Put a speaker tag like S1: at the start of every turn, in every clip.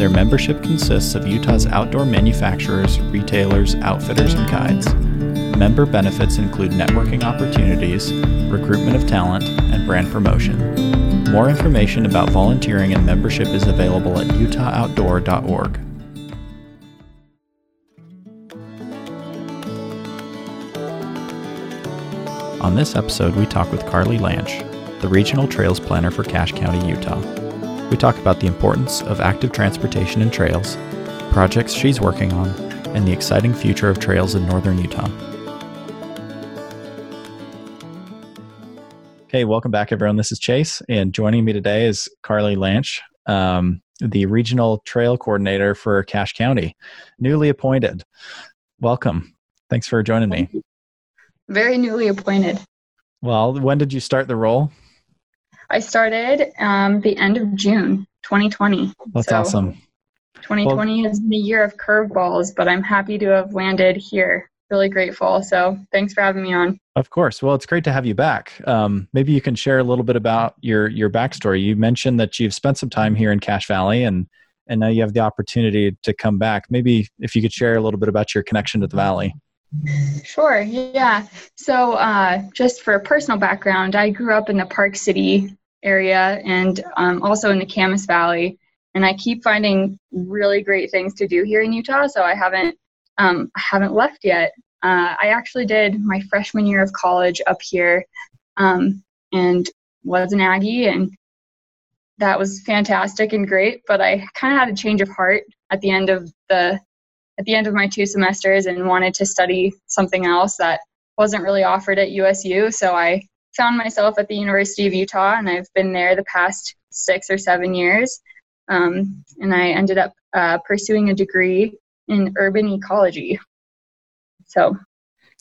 S1: Their membership consists of Utah's outdoor manufacturers, retailers, outfitters, and guides. Member benefits include networking opportunities, recruitment of talent, and brand promotion. More information about volunteering and membership is available at utahoutdoor.org. On this episode, we talk with Carly Lanch, the Regional Trails Planner for Cache County, Utah. We talk about the importance of active transportation and trails, projects she's working on, and the exciting future of trails in northern Utah. Okay, welcome back, everyone. This is Chase, and joining me today is Carly Lanch, um, the Regional Trail Coordinator for Cache County, newly appointed. Welcome. Thanks for joining me.
S2: Very newly appointed.
S1: Well, when did you start the role?
S2: I started um, the end of June 2020.
S1: That's so awesome.
S2: 2020 well, has been a year of curveballs, but I'm happy to have landed here. Really grateful. So thanks for having me on.
S1: Of course. Well, it's great to have you back. Um, maybe you can share a little bit about your your backstory. You mentioned that you've spent some time here in Cache Valley, and and now you have the opportunity to come back. Maybe if you could share a little bit about your connection to the valley.
S2: Sure. Yeah. So, uh, just for personal background, I grew up in the Park City area and um, also in the Kamas Valley. And I keep finding really great things to do here in Utah, so I haven't um, I haven't left yet. Uh, I actually did my freshman year of college up here, um, and was an Aggie, and that was fantastic and great. But I kind of had a change of heart at the end of the at the end of my two semesters and wanted to study something else that wasn't really offered at USU. So I found myself at the University of Utah, and I've been there the past six or seven years. Um, and I ended up uh, pursuing a degree in urban ecology. So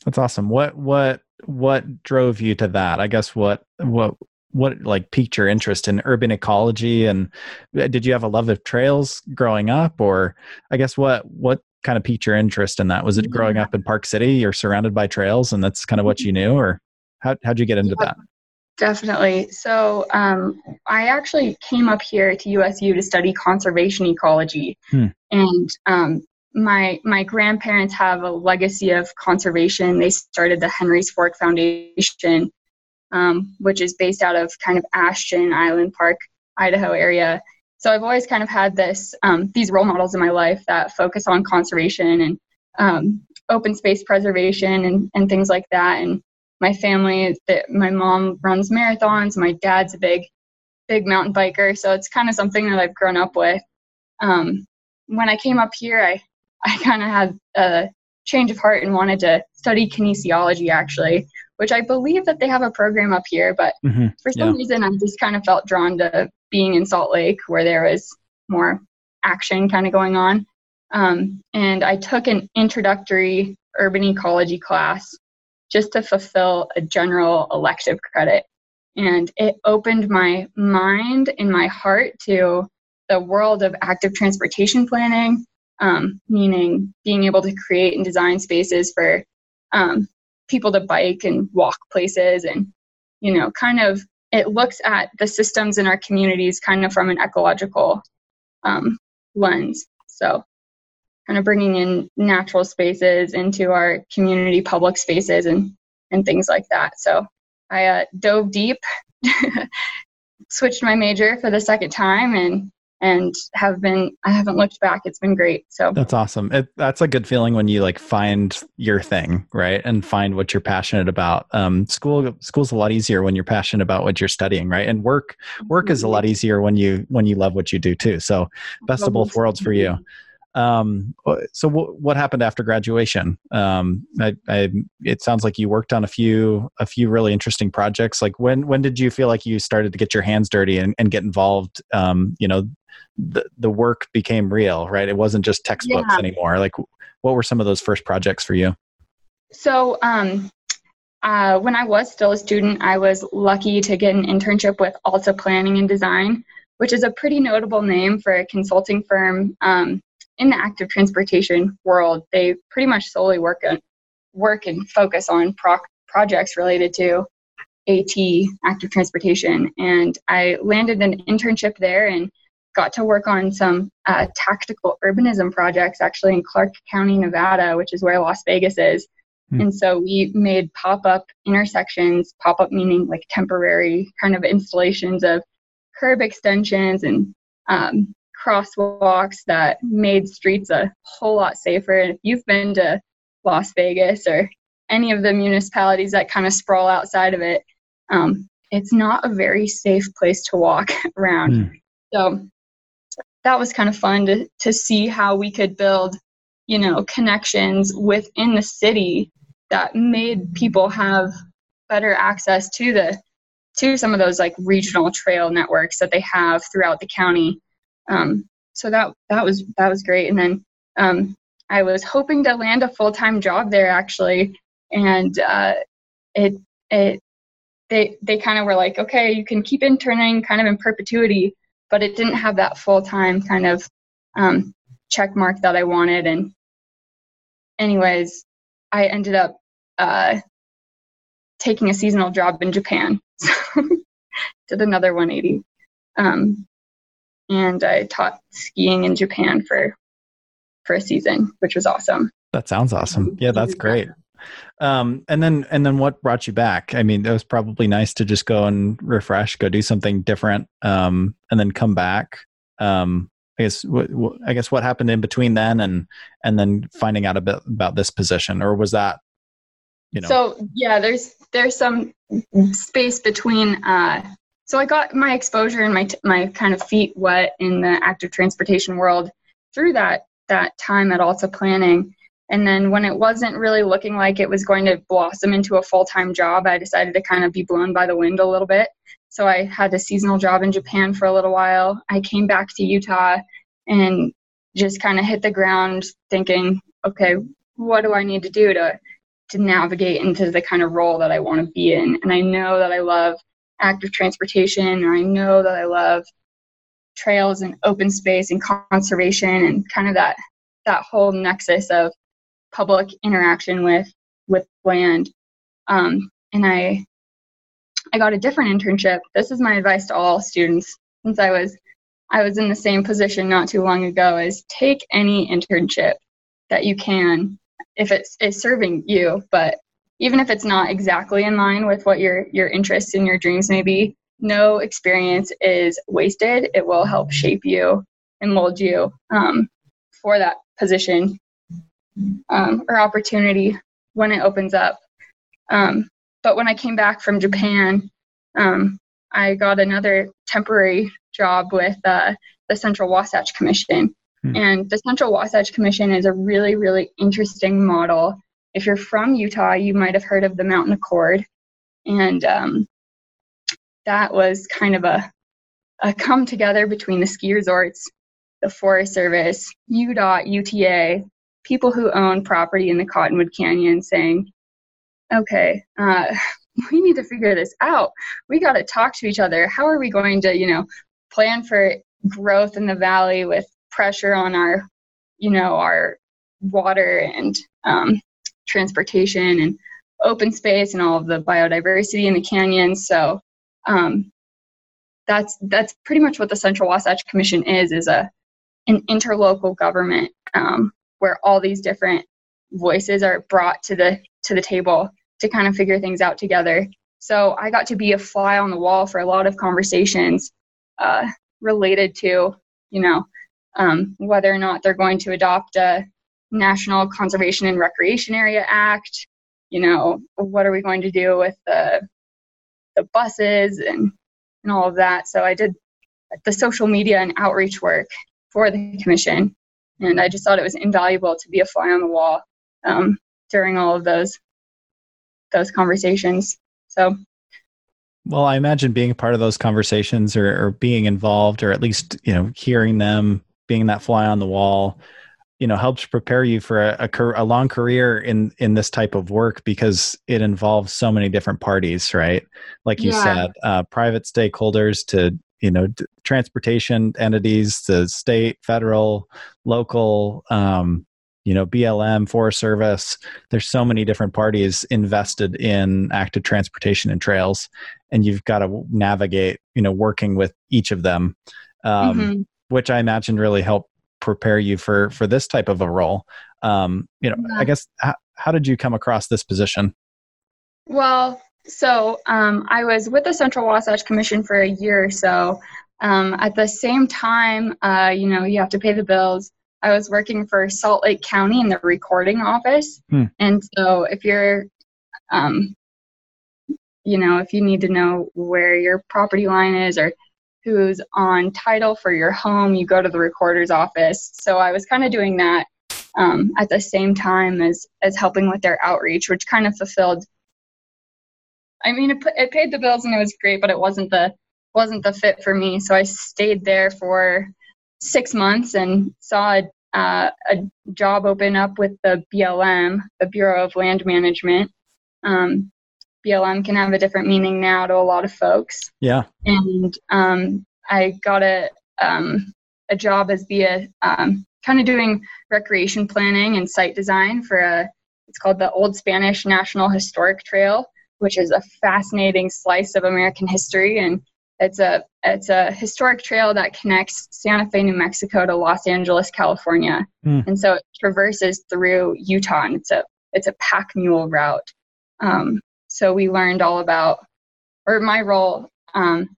S1: that's awesome. What what what drove you to that? I guess what what what like piqued your interest in urban ecology and uh, did you have a love of trails growing up or I guess what what kind of piqued your interest in that? Was it growing up in Park City? You're surrounded by trails and that's kind of what you knew or how, how'd you get into yeah, that?
S2: Definitely. So um, I actually came up here to USU to study conservation ecology. Hmm. And um, my my grandparents have a legacy of conservation. They started the Henry's Fork Foundation, um, which is based out of kind of Ashton Island Park, Idaho area. So I've always kind of had this um, these role models in my life that focus on conservation and um, open space preservation and, and things like that. And my family that my mom runs marathons my dad's a big big mountain biker so it's kind of something that i've grown up with um, when i came up here i i kind of had a change of heart and wanted to study kinesiology actually which i believe that they have a program up here but mm-hmm. for some yeah. reason i just kind of felt drawn to being in salt lake where there was more action kind of going on um, and i took an introductory urban ecology class just to fulfill a general elective credit. And it opened my mind and my heart to the world of active transportation planning, um, meaning being able to create and design spaces for um, people to bike and walk places and, you know, kind of it looks at the systems in our communities kind of from an ecological um, lens. So kind of bringing in natural spaces into our community public spaces and and things like that. So I uh, dove deep, switched my major for the second time, and and have been I haven't looked back. It's been great. So
S1: that's awesome. It, that's a good feeling when you like find your thing, right, and find what you're passionate about. Um, school school's a lot easier when you're passionate about what you're studying, right, and work work is a lot easier when you when you love what you do too. So best of both worlds for you. Um, so w- what happened after graduation? Um, I, I, it sounds like you worked on a few a few really interesting projects. Like when when did you feel like you started to get your hands dirty and, and get involved? Um, you know, the the work became real, right? It wasn't just textbooks yeah. anymore. Like, what were some of those first projects for you?
S2: So, um, uh, when I was still a student, I was lucky to get an internship with Alta Planning and Design, which is a pretty notable name for a consulting firm um, in the active transportation world. They pretty much solely work on, work and focus on pro- projects related to AT, active transportation. And I landed an internship there and got to work on some uh, tactical urbanism projects actually in Clark County, Nevada, which is where Las Vegas is. Mm. And so we made pop up intersections, pop up meaning like temporary kind of installations of curb extensions and um, crosswalks that made streets a whole lot safer. And if you've been to Las Vegas or any of the municipalities that kind of sprawl outside of it, um, it's not a very safe place to walk around. Mm. So that was kind of fun to, to see how we could build, you know, connections within the city that made people have better access to the to some of those like regional trail networks that they have throughout the county. Um, so that that was that was great. And then um, I was hoping to land a full time job there actually, and uh, it it they they kind of were like, okay, you can keep interning kind of in perpetuity, but it didn't have that full time kind of um, check mark that I wanted. And anyways, I ended up uh, taking a seasonal job in Japan. So did another 180. Um, and I taught skiing in Japan for for a season, which was awesome.
S1: That sounds awesome. Yeah, that's great. Um, and then and then what brought you back? I mean, it was probably nice to just go and refresh, go do something different, um, and then come back. Um, I guess what, what, I guess what happened in between then and and then finding out a bit about this position, or was that you know?
S2: So yeah, there's there's some space between. Uh, so I got my exposure and my t- my kind of feet wet in the active transportation world through that that time at Alta Planning. And then when it wasn't really looking like it was going to blossom into a full time job, I decided to kind of be blown by the wind a little bit. So I had a seasonal job in Japan for a little while. I came back to Utah and just kind of hit the ground thinking, okay, what do I need to do to to navigate into the kind of role that I want to be in. And I know that I love active transportation, or I know that I love trails and open space and conservation and kind of that that whole nexus of public interaction with with land. Um, and I I got a different internship. This is my advice to all students since I was I was in the same position not too long ago is take any internship that you can if it's, it's serving you but even if it's not exactly in line with what your your interests and your dreams may be no experience is wasted it will help shape you and mold you um, for that position um, or opportunity when it opens up um, but when i came back from japan um, i got another temporary job with uh, the central wasatch commission Hmm. And the Central Wasatch Commission is a really, really interesting model. If you're from Utah, you might have heard of the Mountain Accord. And um, that was kind of a, a come together between the ski resorts, the Forest Service, UDOT, UTA, people who own property in the Cottonwood Canyon saying, okay, uh, we need to figure this out. We got to talk to each other. How are we going to, you know, plan for growth in the valley with pressure on our, you know, our water and um, transportation and open space and all of the biodiversity in the canyons. So um, that's that's pretty much what the Central Wasatch Commission is is a an interlocal government um, where all these different voices are brought to the to the table to kind of figure things out together. So I got to be a fly on the wall for a lot of conversations uh, related to you know um, whether or not they're going to adopt a National Conservation and Recreation Area Act. You know, what are we going to do with the the buses and and all of that. So I did the social media and outreach work for the commission, and I just thought it was invaluable to be a fly on the wall um, during all of those those conversations. So
S1: well, I imagine being a part of those conversations or, or being involved or at least, you know, hearing them, being that fly on the wall, you know, helps prepare you for a, a, a, long career in, in this type of work because it involves so many different parties, right? Like you yeah. said, uh, private stakeholders to, you know, d- transportation entities to state, federal, local, um, you know blm forest service there's so many different parties invested in active transportation and trails and you've got to navigate you know working with each of them um, mm-hmm. which i imagine really helped prepare you for for this type of a role um, you know yeah. i guess how, how did you come across this position
S2: well so um, i was with the central wasatch commission for a year or so um, at the same time uh, you know you have to pay the bills I was working for Salt Lake County in the recording office. Hmm. And so if you're, um, you know, if you need to know where your property line is or who's on title for your home, you go to the recorder's office. So I was kind of doing that um, at the same time as as helping with their outreach, which kind of fulfilled. I mean, it, it paid the bills and it was great, but it wasn't the wasn't the fit for me. So I stayed there for six months and saw a, uh, a job open up with the BLM, the Bureau of Land Management. Um, BLM can have a different meaning now to a lot of folks.
S1: Yeah.
S2: And um, I got a um, a job as the um, kind of doing recreation planning and site design for a. It's called the Old Spanish National Historic Trail, which is a fascinating slice of American history and it's a it's a historic trail that connects Santa Fe, New Mexico to Los Angeles, California. Mm. And so it traverses through Utah and it's a it's a pack mule route. Um, so we learned all about or my role um,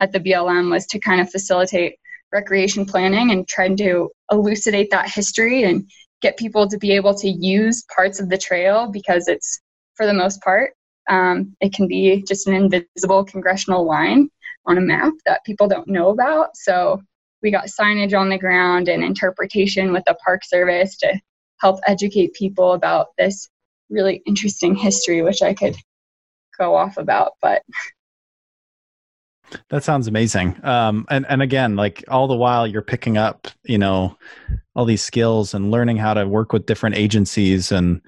S2: at the BLM was to kind of facilitate recreation planning and trying to elucidate that history and get people to be able to use parts of the trail because it's for the most part um, it can be just an invisible congressional line on a map that people don't know about. So we got signage on the ground and interpretation with the Park Service to help educate people about this really interesting history, which I could go off about, but
S1: that sounds amazing. Um, and and again, like all the while you're picking up, you know, all these skills and learning how to work with different agencies and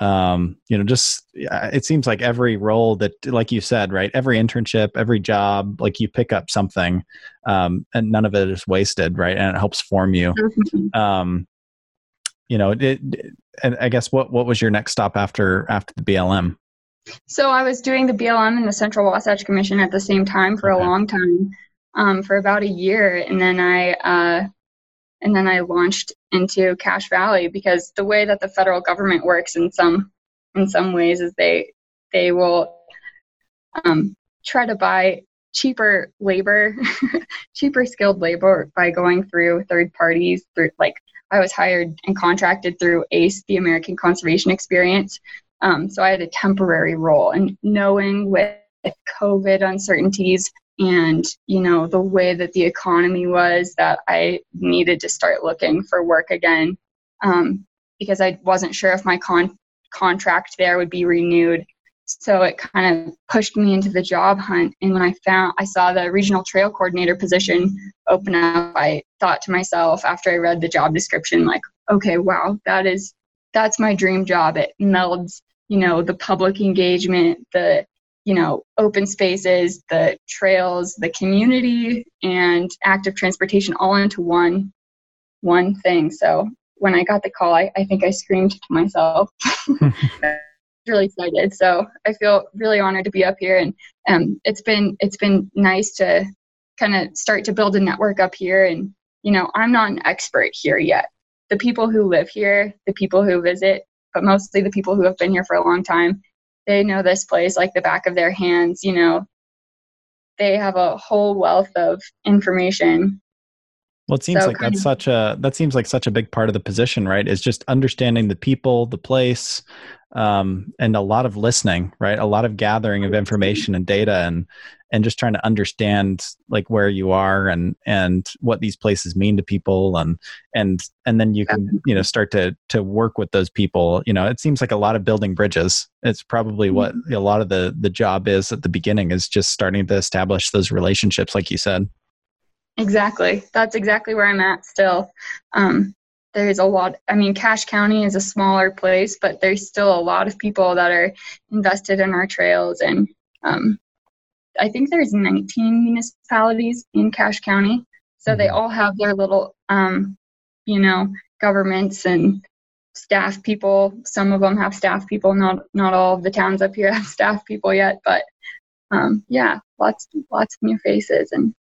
S1: um, you know, just it seems like every role that, like you said, right, every internship, every job, like you pick up something, um, and none of it is wasted, right, and it helps form you. Mm-hmm. Um, you know, it, and I guess what what was your next stop after after the BLM?
S2: So I was doing the BLM and the Central Wasatch Commission at the same time for okay. a long time, um, for about a year, and then I uh, and then I launched into Cache Valley because the way that the federal government works in some in some ways is they they will um, try to buy cheaper labor, cheaper skilled labor by going through third parties. Through like I was hired and contracted through ACE, the American Conservation Experience. Um, so I had a temporary role, and knowing with COVID uncertainties and you know the way that the economy was that i needed to start looking for work again um, because i wasn't sure if my con- contract there would be renewed so it kind of pushed me into the job hunt. And when i found i saw the regional trail coordinator position open up i thought to myself after i read the job description like okay wow that is that's my dream job. It melds you know the public engagement the you know open spaces the trails the community and active transportation all into one one thing. So when i got the call i, I think i screamed to myself really excited. So i feel really honored to be up here and um, it's been it's been nice to kind of start to build a network up here. And you know i'm not an expert here yet. The people who live here the people who visit but mostly the people who have been here for a long time they know this place like the back of their hands you know. They have a whole wealth of information.
S1: Well, it seems so like that's of, such a that seems like such a big part of the position, right? Is just understanding the people, the place, um, and a lot of listening, right? A lot of gathering of information and data, and and just trying to understand like where you are and and what these places mean to people and and and then you can you know start to to work with those people. You know it seems like a lot of building bridges. It's probably what mm-hmm. a lot of the the job is at the beginning is just starting to establish those relationships like you said.
S2: Exactly. That's exactly where i'm at still. Um, there's a lot i mean cache county is a smaller place but there's still a lot of people that are invested in our trails and um, i think there's 19 municipalities in cache county. So they mm-hmm. all have their little um, you know governments and staff people. Some of them have staff people. Not not all of the towns up here have staff people yet but um, yeah lots lots of new faces and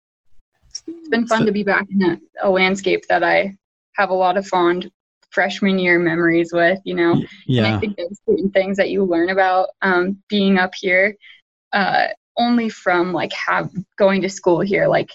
S2: it's been fun so, to be back in a, a landscape that i have a lot of fond freshman year memories with, you know.
S1: Yeah.
S2: And I think there's certain things that you learn about um, being up here uh, only from like have going to school here, like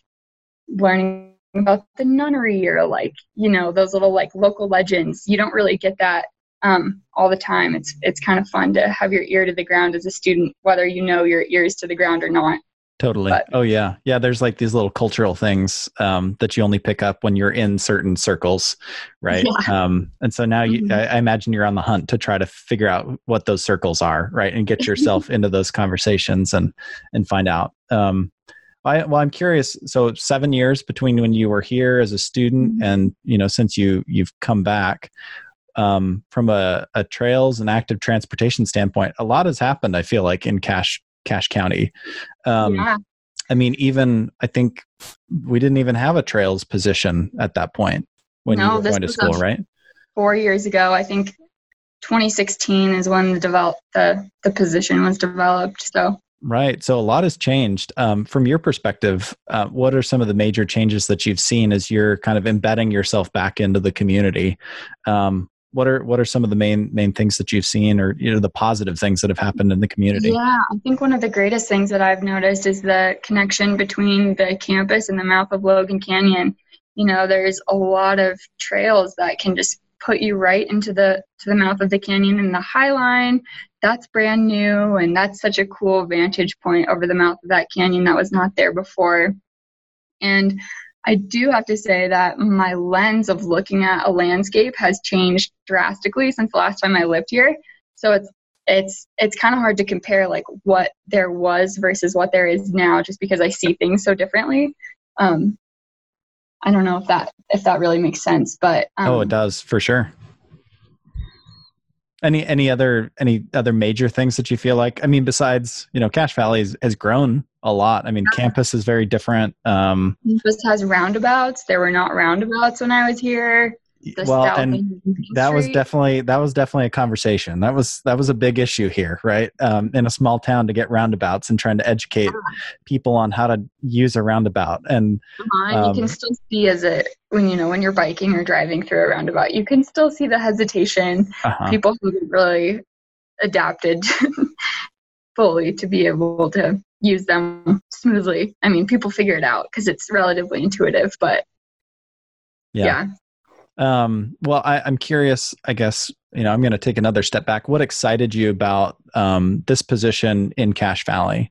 S2: learning about the nunnery or like you know those little like local legends. You don't really get that um, all the time. It's it's kind of fun to have your ear to the ground as a student, whether you know your ears to the ground or not.
S1: Totally. But, oh yeah, yeah. There's like these little cultural things um, that you only pick up when you're in certain circles, right? Yeah. Um, and so now you, mm-hmm. I, I, imagine you're on the hunt to try to figure out what those circles are, right, and get yourself into those conversations and and find out. Um, I, well, I'm curious. So seven years between when you were here as a student mm-hmm. and you know since you you've come back. Um, from a, a trails and active transportation standpoint, a lot has happened. I feel like in Cache Cache County. Um, yeah. I mean, even I think we didn't even have a trails position at that point when no, you were going to school, right?
S2: Four years ago, I think 2016 is when the develop the the position was developed. So
S1: Right. So a lot has changed. Um, from your perspective, uh, what are some of the major changes that you've seen as you're kind of embedding yourself back into the community? Um, what are what are some of the main main things that you've seen or you know the positive things that have happened in the community?
S2: Yeah i think one of the greatest things that i've noticed is the connection between the campus and the mouth of logan canyon. You know there's a lot of trails that can just put you right into the to the mouth of the canyon and the high line. That's brand new and that's such a cool vantage point over the mouth of that canyon that was not there before. And I do have to say that my lens of looking at a landscape has changed drastically since the last time I lived here. So it's it's it's kind of hard to compare like what there was versus what there is now just because I see things so differently. Um, I don't know if that if that really makes sense, but
S1: um, oh, it does for sure. Any any other any other major things that you feel like? I mean, besides you know, Cache Valley has, has grown a lot. I mean, campus is very different. Um,
S2: campus has roundabouts. There were not roundabouts when I was here
S1: well and that was definitely that was definitely a conversation that was that was a big issue here right um, in a small town to get roundabouts and trying to educate yeah. people on how to use a roundabout and,
S2: uh-huh. um, you can still see as it when you know when you're biking or driving through a roundabout you can still see the hesitation uh-huh. people who really adapted fully to be able to use them smoothly i mean people figure it out because it's relatively intuitive but yeah. yeah.
S1: Um, well, I, am curious. I guess you know I'm going to take another step back. What excited you about um, this position in Cache Valley?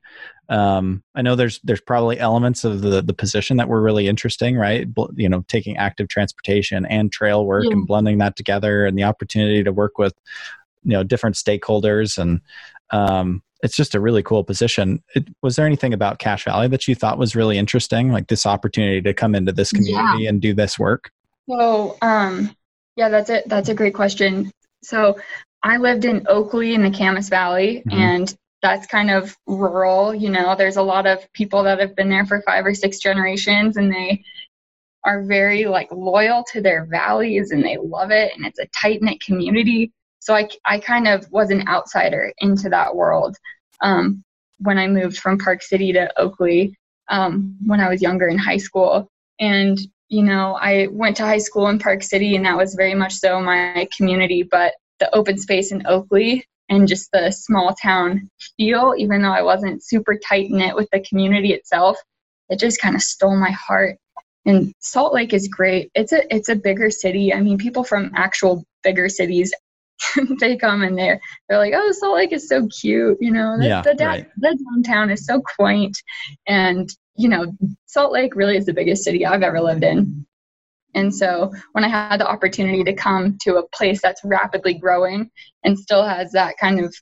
S1: Um, I know there's there's probably elements of the the position that were really interesting, right? You know, taking active transportation and trail work yeah. and blending that together, and the opportunity to work with you know different stakeholders, and um, it's just a really cool position. It, was there anything about Cache Valley that you thought was really interesting, like this opportunity to come into this community yeah. and do this work?
S2: So, um, yeah, that's it. That's a great question. So, I lived in Oakley in the Kamas Valley, mm-hmm. and that's kind of rural. You know, there's a lot of people that have been there for five or six generations, and they are very like loyal to their valleys and they love it, and it's a tight knit community. So I, I kind of was an outsider into that world um, when I moved from Park City to Oakley um, when I was younger in high school. And you know, I went to high school in Park City, and that was very much so my community. But the open space in Oakley and just the small town feel, even though I wasn't super tight knit with the community itself, it just kind of stole my heart. And Salt Lake is great. It's a it's a bigger city. I mean, people from actual bigger cities they come and they're they're like, oh, Salt Lake is so cute, you know. The,
S1: yeah,
S2: the,
S1: right.
S2: the downtown is so quaint, and you know, Salt Lake really is the biggest city I've ever lived in. And so when I had the opportunity to come to a place that's rapidly growing and still has that kind of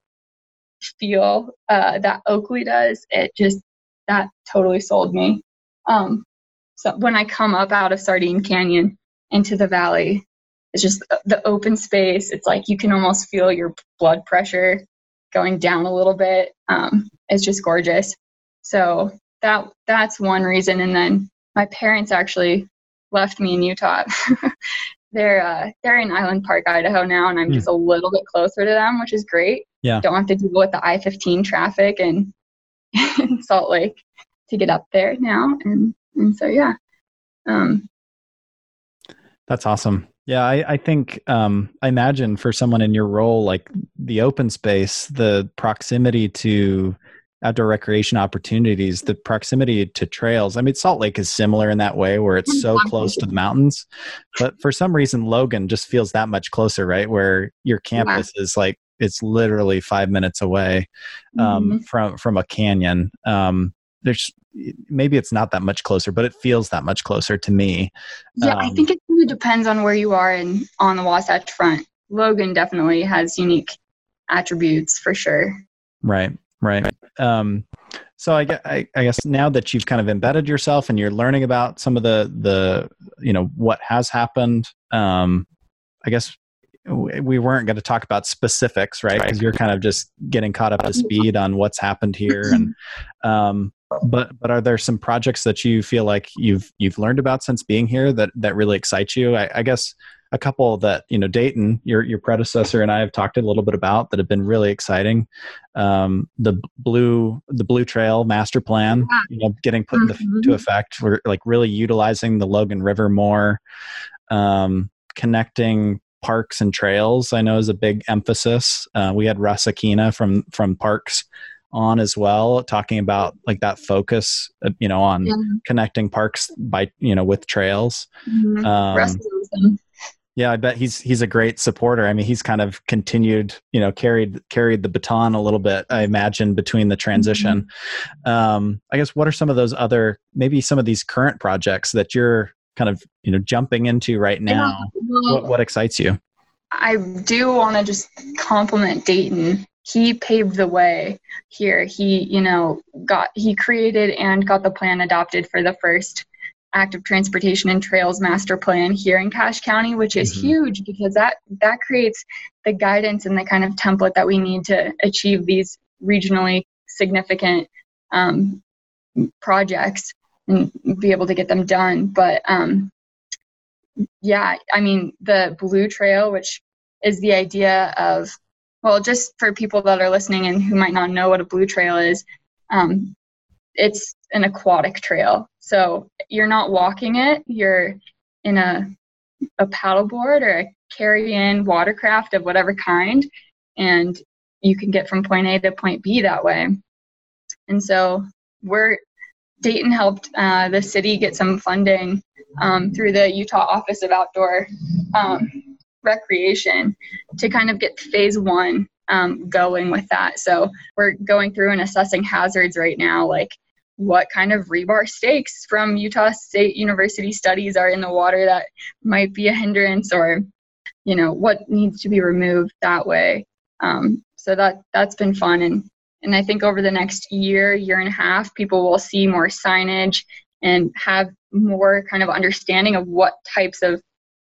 S2: feel uh, that Oakley does, it just that totally sold me. Um, so when I come up out of Sardine Canyon into the valley, it's just the open space. It's like you can almost feel your blood pressure going down a little bit. Um, it's just gorgeous. So that that's one reason. And then my parents actually left me in Utah. they're uh, they're in Island Park, Idaho now, and I'm mm. just a little bit closer to them, which is great.
S1: Yeah,
S2: don't have to deal with the I-15 traffic and Salt Lake to get up there now, and and so yeah. Um,
S1: That's awesome. Yeah, I, I think um, I imagine for someone in your role, like the open space, the proximity to outdoor recreation opportunities, the proximity to trails. I mean, Salt Lake is similar in that way where it's so close to the mountains, but for some reason, Logan just feels that much closer, right? Where your campus yeah. is like it's literally five minutes away um, mm-hmm. from from a canyon. Um, there's maybe it's not that much closer, but it feels that much closer to me.
S2: Yeah, um, I think it really depends on where you are in on the Wasatch Front. Logan definitely has unique attributes for sure.
S1: Right, right. Um, so I, I, I, guess now that you've kind of embedded yourself and you're learning about some of the the you know what has happened, um, I guess we weren't going to talk about specifics, right? Because you're kind of just getting caught up to speed on what's happened here. And um, but but are there some projects that you feel like you've you've learned about since being here that that really excite you? I, I guess a couple that you know Dayton, your your predecessor and I have talked a little bit about that have been really exciting. Um, the blue the blue trail master plan, you know, getting put into mm-hmm. effect. We're like really utilizing the Logan River more. Um, connecting parks and trails i know is a big emphasis uh, we had russ akina from from parks on as well talking about like that focus uh, you know on yeah. connecting parks by you know with trails mm-hmm. um, yeah i bet he's he's a great supporter i mean he's kind of continued you know carried carried the baton a little bit i imagine between the transition mm-hmm. um, i guess what are some of those other maybe some of these current projects that you're kind of you know jumping into right now? Well, what, what excites you?
S2: I do want to just compliment dayton. He paved the way here. He you know got he created and got the plan adopted for the first active transportation and trails master plan here in cache county which is mm-hmm. huge because that that creates the guidance and the kind of template that we need to achieve these regionally significant um, projects and be able to get them done. But um, yeah, I mean, the Blue Trail, which is the idea of, well, just for people that are listening and who might not know what a blue trail is, um, it's an aquatic trail. So you're not walking it, you're in a, a paddleboard or a carry in watercraft of whatever kind, and you can get from point A to point B that way. And so we're Dayton helped uh, the city get some funding um, through the Utah Office of Outdoor um, Recreation to kind of get phase one um, going with that. So we're going through and assessing hazards right now, like what kind of rebar stakes from Utah State University studies are in the water that might be a hindrance, or you know what needs to be removed that way. Um, so that that's been fun and and I think over the next year, year and a half, people will see more signage and have more kind of understanding of what types of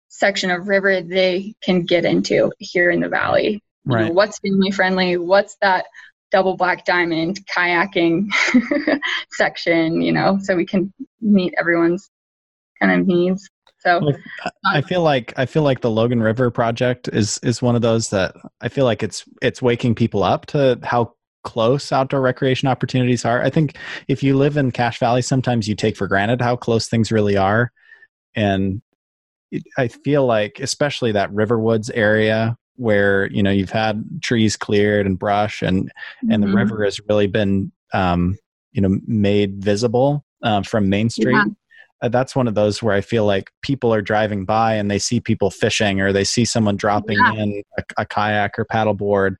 S2: section of river they can get into here in the valley.
S1: Right. You
S2: know, what's family friendly? What's that double black diamond kayaking section? You know, so we can meet everyone's kind of needs. So
S1: I feel like I feel like the Logan River project is is one of those that I feel like it's it's waking people up to how close outdoor recreation opportunities are. I think if you live in Cache Valley, sometimes you take for granted how close things really are. And it, I feel like, especially that Riverwoods area where, you know, you've had trees cleared and brush and, mm-hmm. and the mm-hmm. river has really been, um, you know, made visible uh, from Main Street. uh, that's one of those where I feel like people are driving by and they see people fishing or they see someone dropping yeah. in a, a kayak or paddleboard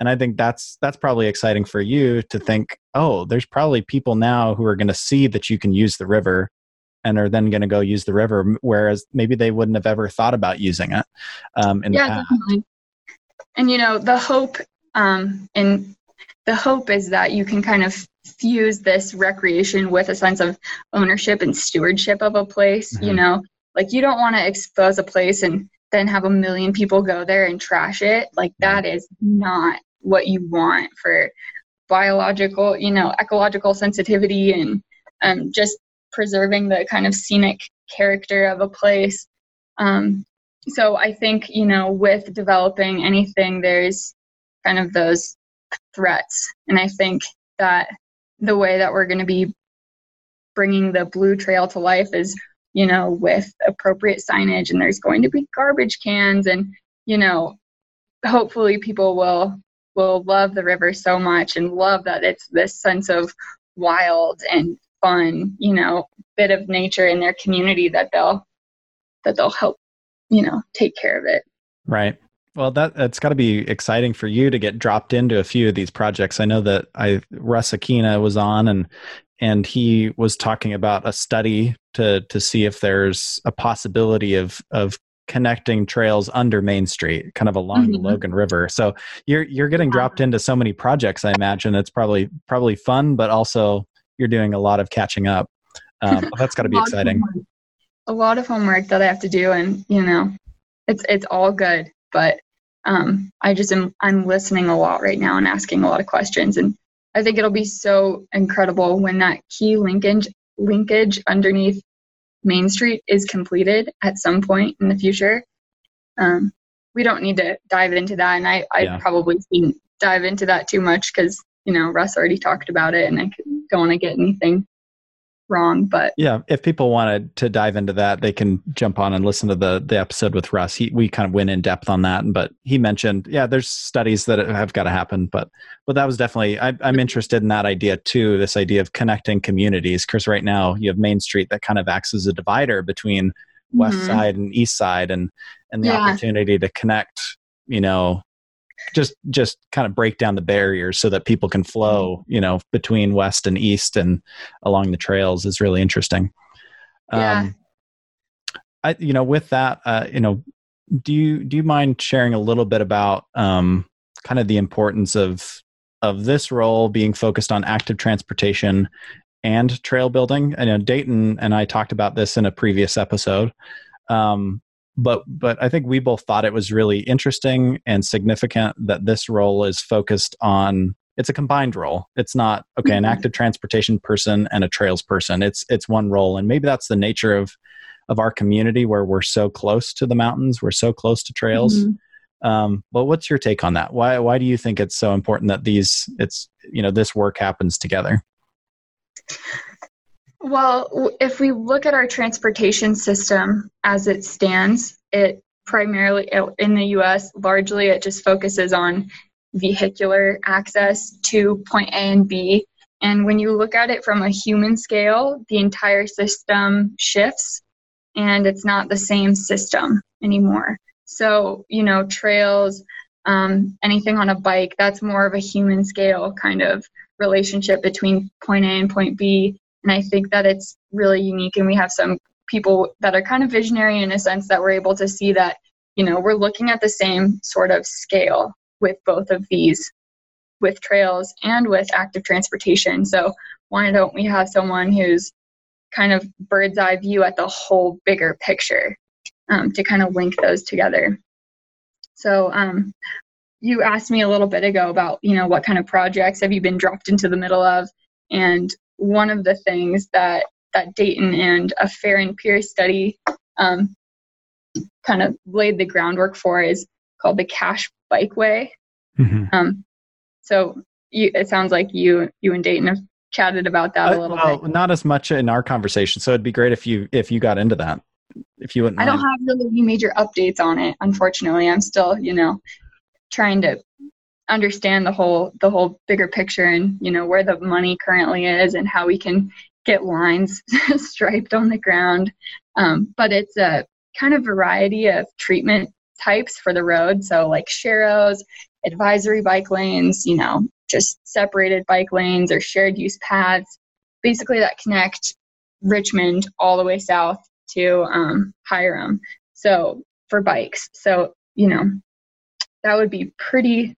S1: and i think that's that's probably exciting for you to think oh there's probably people now who are going to see that you can use the river and are then going to go use the river whereas maybe they wouldn't have ever thought about using it um, in yeah, the past definitely.
S2: and you know the hope um, and the hope is that you can kind of fuse this recreation with a sense of ownership and stewardship of a place mm-hmm. you know like you don't want to expose a place and then have a million people go there and trash it like that is not what you want for biological, you know, ecological sensitivity and um, just preserving the kind of scenic character of a place. Um, so I think, you know, with developing anything, there's kind of those threats. And I think that the way that we're going to be bringing the blue trail to life is, you know, with appropriate signage and there's going to be garbage cans and, you know, hopefully people will will love the river so much and love that it's this sense of wild and fun, you know, bit of nature in their community that they'll that they'll help, you know, take care of it.
S1: Right. Well, that that's got to be exciting for you to get dropped into a few of these projects. I know that I Russ Akina was on and and he was talking about a study to to see if there's a possibility of of connecting trails under Main Street, kind of along mm-hmm. the Logan River. So you're you're getting dropped into so many projects. I imagine it's probably probably fun, but also you're doing a lot of catching up. Um, that's got to be exciting.
S2: A lot of homework that I have to do, and you know, it's it's all good. But um, I just am I'm listening a lot right now and asking a lot of questions, and I think it'll be so incredible when that key linkage linkage underneath Main Street is completed at some point in the future. Um, we don't need to dive into that, and I I yeah. probably didn't dive into that too much because you know Russ already talked about it, and I don't want to get anything wrong but
S1: yeah if people wanted to dive into that they can jump on and listen to the the episode with russ he, we kind of went in depth on that but he mentioned yeah there's studies that have got to happen but but that was definitely I, i'm interested in that idea too this idea of connecting communities because right now you have main street that kind of acts as a divider between west mm-hmm. side and east side and and the yeah. opportunity to connect you know just just kind of break down the barriers so that people can flow mm-hmm. you know between west and east and along the trails is really interesting
S2: yeah. um
S1: i you know with that uh you know do you do you mind sharing a little bit about um kind of the importance of of this role being focused on active transportation and trail building i know dayton and i talked about this in a previous episode um but but I think we both thought it was really interesting and significant that this role is focused on it's a combined role. It's not okay, an mm-hmm. active transportation person and a trails person. It's it's one role, and maybe that's the nature of of our community where we're so close to the mountains, we're so close to trails. Mm-hmm. Um, but what's your take on that? Why why do you think it's so important that these it's you know this work happens together?
S2: Well, if we look at our transportation system as it stands, it primarily in the US, largely it just focuses on vehicular access to point A and B. And when you look at it from a human scale, the entire system shifts and it's not the same system anymore. So, you know, trails, um, anything on a bike, that's more of a human scale kind of relationship between point A and point B and I think that it's really unique. And we have some people that are kind of visionary in a sense that we're able to see that, you know, we're looking at the same sort of scale with both of these, with trails and with active transportation. So why don't we have someone who's kind of bird's eye view at the whole bigger picture um, to kind of link those together? So um, you asked me a little bit ago about, you know, what kind of projects have you been dropped into the middle of? And one of the things that that Dayton and a Fehr and Peers study um, kind of laid the groundwork for is called the Cache Bikeway. Mm-hmm. Um, so you, it sounds like you you and Dayton have chatted about that uh, a little well,
S1: bit. Not as much in our conversation. So it'd be great if you if you got into that. If you wouldn't.
S2: I
S1: mind.
S2: don't have really any major updates on it. Unfortunately, I'm still you know trying to understand the whole the whole bigger picture and you know where the money currently is and how we can get lines striped on the ground. Um, but it's a kind of variety of treatment types for the road. So like sharrows, advisory bike lanes, you know, just separated bike lanes or shared use paths, basically that connect Richmond all the way south to um, Hyrum. So for bikes. So, you know, that would be pretty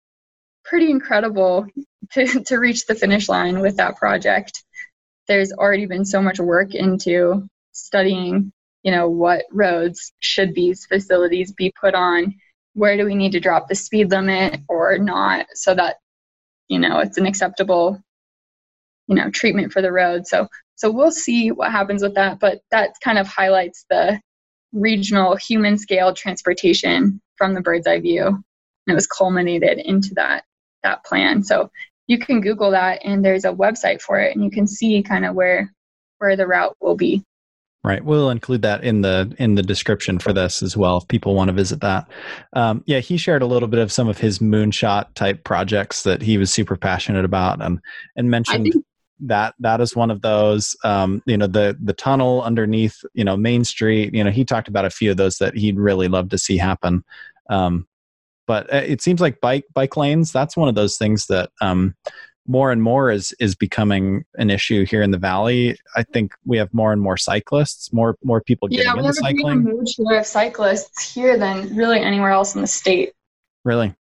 S2: pretty incredible to, to reach the finish line with that project. There's already been so much work into studying, you know, what roads should these facilities be put on? Where do we need to drop the speed limit or not so that, you know, it's an acceptable, you know, treatment for the road. So so we'll see what happens with that, but that kind of highlights the regional human scale transportation from the bird's eye view. And it was culminated into that that plan. So you can Google that and there's a website for it and you can see kind of where where the route will be.
S1: Right. We'll include that in the in the description for this as well if people want to visit that. Um, yeah, he shared a little bit of some of his moonshot type projects that he was super passionate about and and mentioned that that is one of those. Um, you know, the the tunnel underneath, you know, Main Street, you know, he talked about a few of those that he'd really love to see happen. Um, but uh, it seems like bike bike lanes that's one of those things that um, more and more is is becoming an issue here in the valley. I think we have more and more cyclists, more more people getting yeah, into cycling.
S2: Yeah, we have cyclists here than really anywhere else in the state.
S1: Really.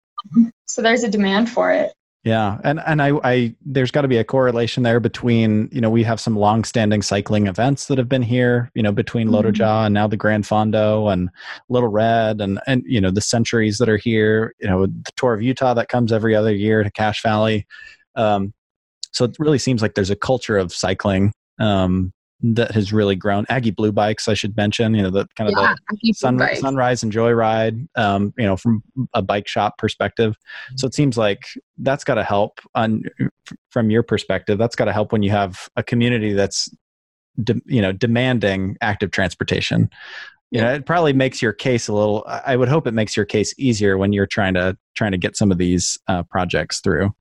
S2: So there's a demand for it.
S1: Yeah, and and I, I there's got to be a correlation there between you know we have some long-standing cycling events that have been here you know between mm-hmm. Lotoja and now the Grand Fondo and Little Red and and you know the centuries that are here you know the tour of Utah that comes every other year to Cache Valley, um, so it really seems like there's a culture of cycling um, that has really grown. Aggie Blue Bikes, I should mention, you know, the kind of yeah, the sun, sunrise and joyride, um, you know, from a bike shop perspective. So it seems like that's got to help on from your perspective. That's got to help when you have a community that's, de, you know, demanding active transportation. You know, it probably makes your case a little. I would hope it makes your case easier when you're trying to trying to get some of these uh, projects through.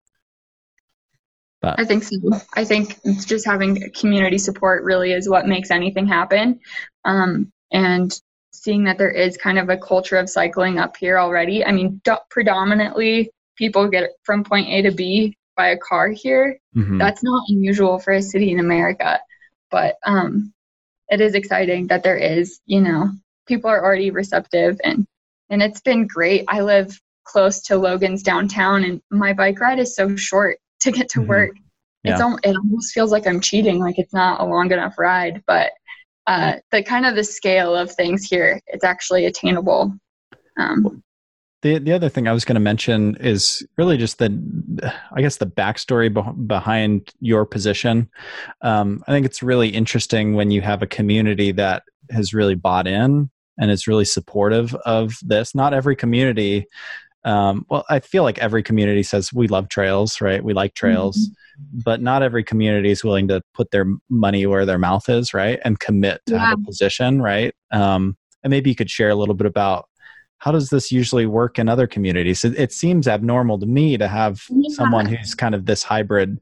S2: But I think so. I think just having community support really is what makes anything happen. Um, and seeing that there is kind of a culture of cycling up here already. I mean, do- predominantly people get from point A to B by a car here. Mm-hmm. That's not unusual for a city in America, but um, it is exciting that there is. You know, people are already receptive, and and it's been great. I live close to Logan's downtown, and my bike ride is so short to get to mm-hmm. work. Yeah. It's al- it almost feels like I'm cheating, like it's not a long enough ride. But uh, the kind of the scale of things here, it's actually attainable. Um,
S1: the the other thing I was going to mention is really just the, I guess the backstory be- behind your position. Um, I think it's really interesting when you have a community that has really bought in and is really supportive of this. Not every community um, well i feel like every community says we love trails right? We like trails mm-hmm. but not every community is willing to put their money where their mouth is right? And commit to yeah. have a position right? Um, and maybe you could share a little bit about how does this usually work in other communities? It, it seems abnormal to me to have yeah. someone who's kind of this hybrid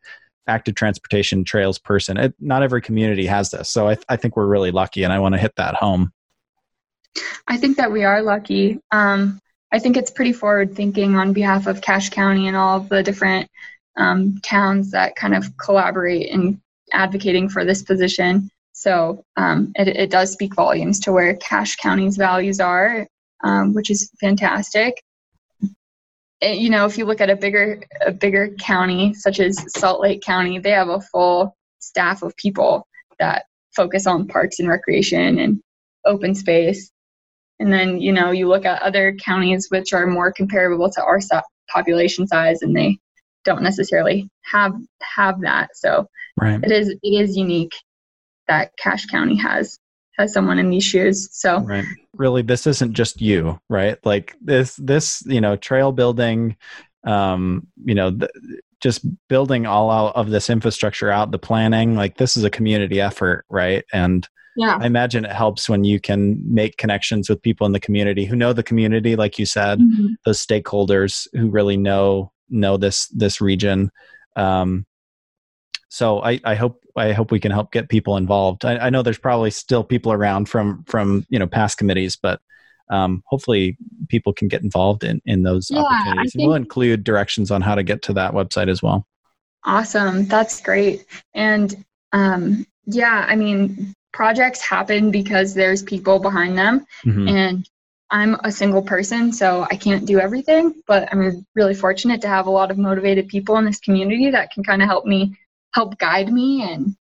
S1: active transportation trails person. It, not every community has this so I, th- I think we're really lucky and i want to hit that home.
S2: I think that we are lucky. Um, I think it's pretty forward thinking on behalf of Cache County and all the different um, towns that kind of collaborate in advocating for this position. So um, it, it, does speak volumes to where Cache County's values are, um, which is fantastic. It, you know, if you look at a bigger a bigger county such as Salt Lake County, they have a full staff of people that focus on parks and recreation and open space. And then, you know, you look at other counties which are more comparable to our population size and they don't necessarily have have that. So right. it is it is unique that Cache County has has someone in these shoes. So
S1: right. really this isn't just you, right? Like this this, you know, trail building um, you know, the, just building all out of this infrastructure out, the planning, like this is a community effort, right? And
S2: yeah
S1: i imagine it helps when you can make connections with people in the community who know the community like you said mm-hmm. those stakeholders who really know know this this region um, so I, I hope I hope we can help get people involved. I, I know there's probably still people around from from you know past committees, but um, hopefully people can get involved in in those yeah, opportunities. We'll include directions on how to get to that website as well.
S2: Awesome, that's great. And um, yeah, I mean, projects happen because there's people behind them, mm-hmm. and I'm a single person, so I can't do everything. But I'm really fortunate to have a lot of motivated people in this community that can kind of help me, help guide me, and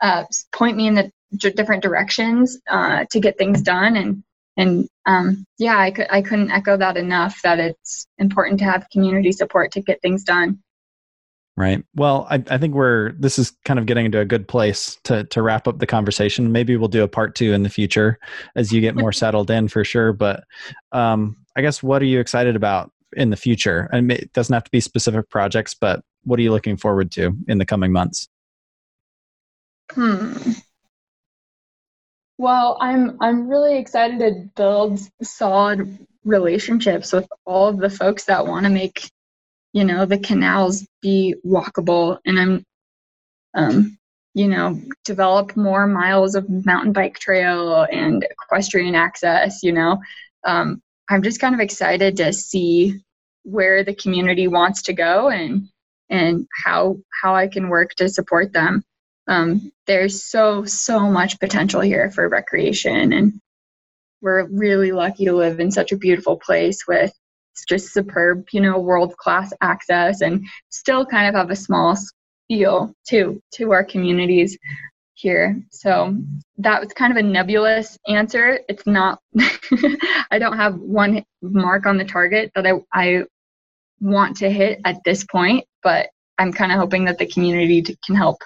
S2: uh, point me in the different directions uh, to get things done and and um, yeah, I, could, I couldn't echo that enough that it's important to have community support to get things done.
S1: Right. Well, I, I think we're this is kind of getting into a good place to to wrap up the conversation. Maybe we'll do a part two in the future as you get more settled in for sure. But um, I guess what are you excited about in the future? And it doesn't have to be specific projects, but what are you looking forward to in the coming months?
S2: Hmm. Well, I'm I'm really excited to build solid relationships with all of the folks that want to make, you know, the canals be walkable, and I'm, um, you know, develop more miles of mountain bike trail and equestrian access. You know, um, I'm just kind of excited to see where the community wants to go and and how how I can work to support them um, there's so so much potential here for recreation and we're really lucky to live in such a beautiful place with just superb you know world class access and still kind of have a small feel to to our communities here so that was kind of a nebulous answer it's not i don't have one mark on the target that i i want to hit at this point but i'm kind of hoping that the community can help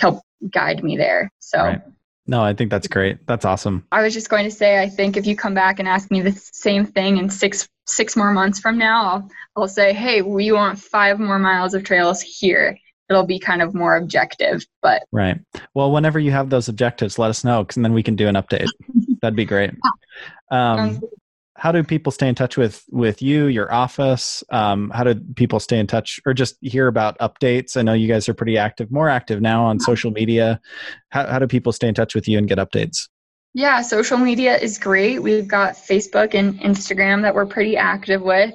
S2: help guide me there. So. Right.
S1: No, I think that's great. That's awesome.
S2: I was just going to say, I think if you come back and ask me the same thing in six six more months from now, I'll I'll say, hey, we want five more miles of trails here. It'll be kind of more objective, but
S1: right. Well, whenever you have those objectives, let us know, and then we can do an update. That'd be great. Um, how do people stay in touch with with you your office um, how do people stay in touch or just hear about updates i know you guys are pretty active more active now on social media how, how do people stay in touch with you and get updates
S2: yeah social media is great. We've got facebook and instagram that we're pretty active with.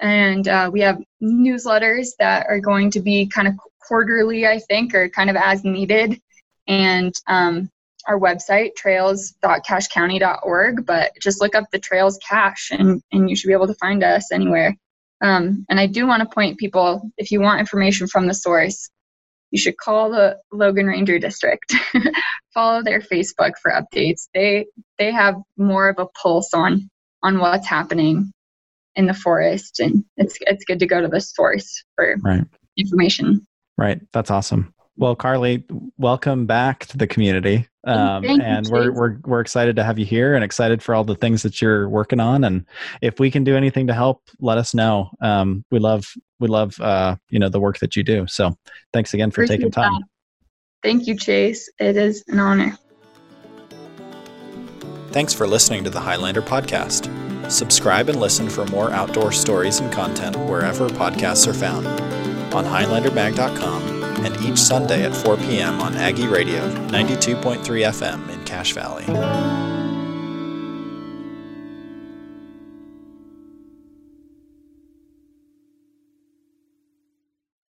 S2: And uh, we have newsletters that are going to be kind of quarterly i think or kind of as needed. And um, our website, trails.cachecounty.org, but just look up the Trails Cache and, and you should be able to find us anywhere. Um, and I do want to point people, if you want information from the source, you should call the Logan Ranger District. Follow their Facebook for updates. They they have more of a pulse on on what's happening in the forest, and it's it's good to go to the source for right. information.
S1: Right, that's awesome. Well, Carly, welcome back to the community. Um, and we're, we're, we're excited to have you here and excited for all the things that you're working on. And if we can do anything to help, let us know. Um, we love, we love, uh, you know, the work that you do. So thanks again for Appreciate taking time. That.
S2: Thank you, Chase. It is an honor.
S1: Thanks for listening to the Highlander podcast. Subscribe and listen for more outdoor stories and content wherever podcasts are found on highlandermag.com and each Sunday at 4 p.m. on Aggie Radio 92.3 FM in Cache Valley.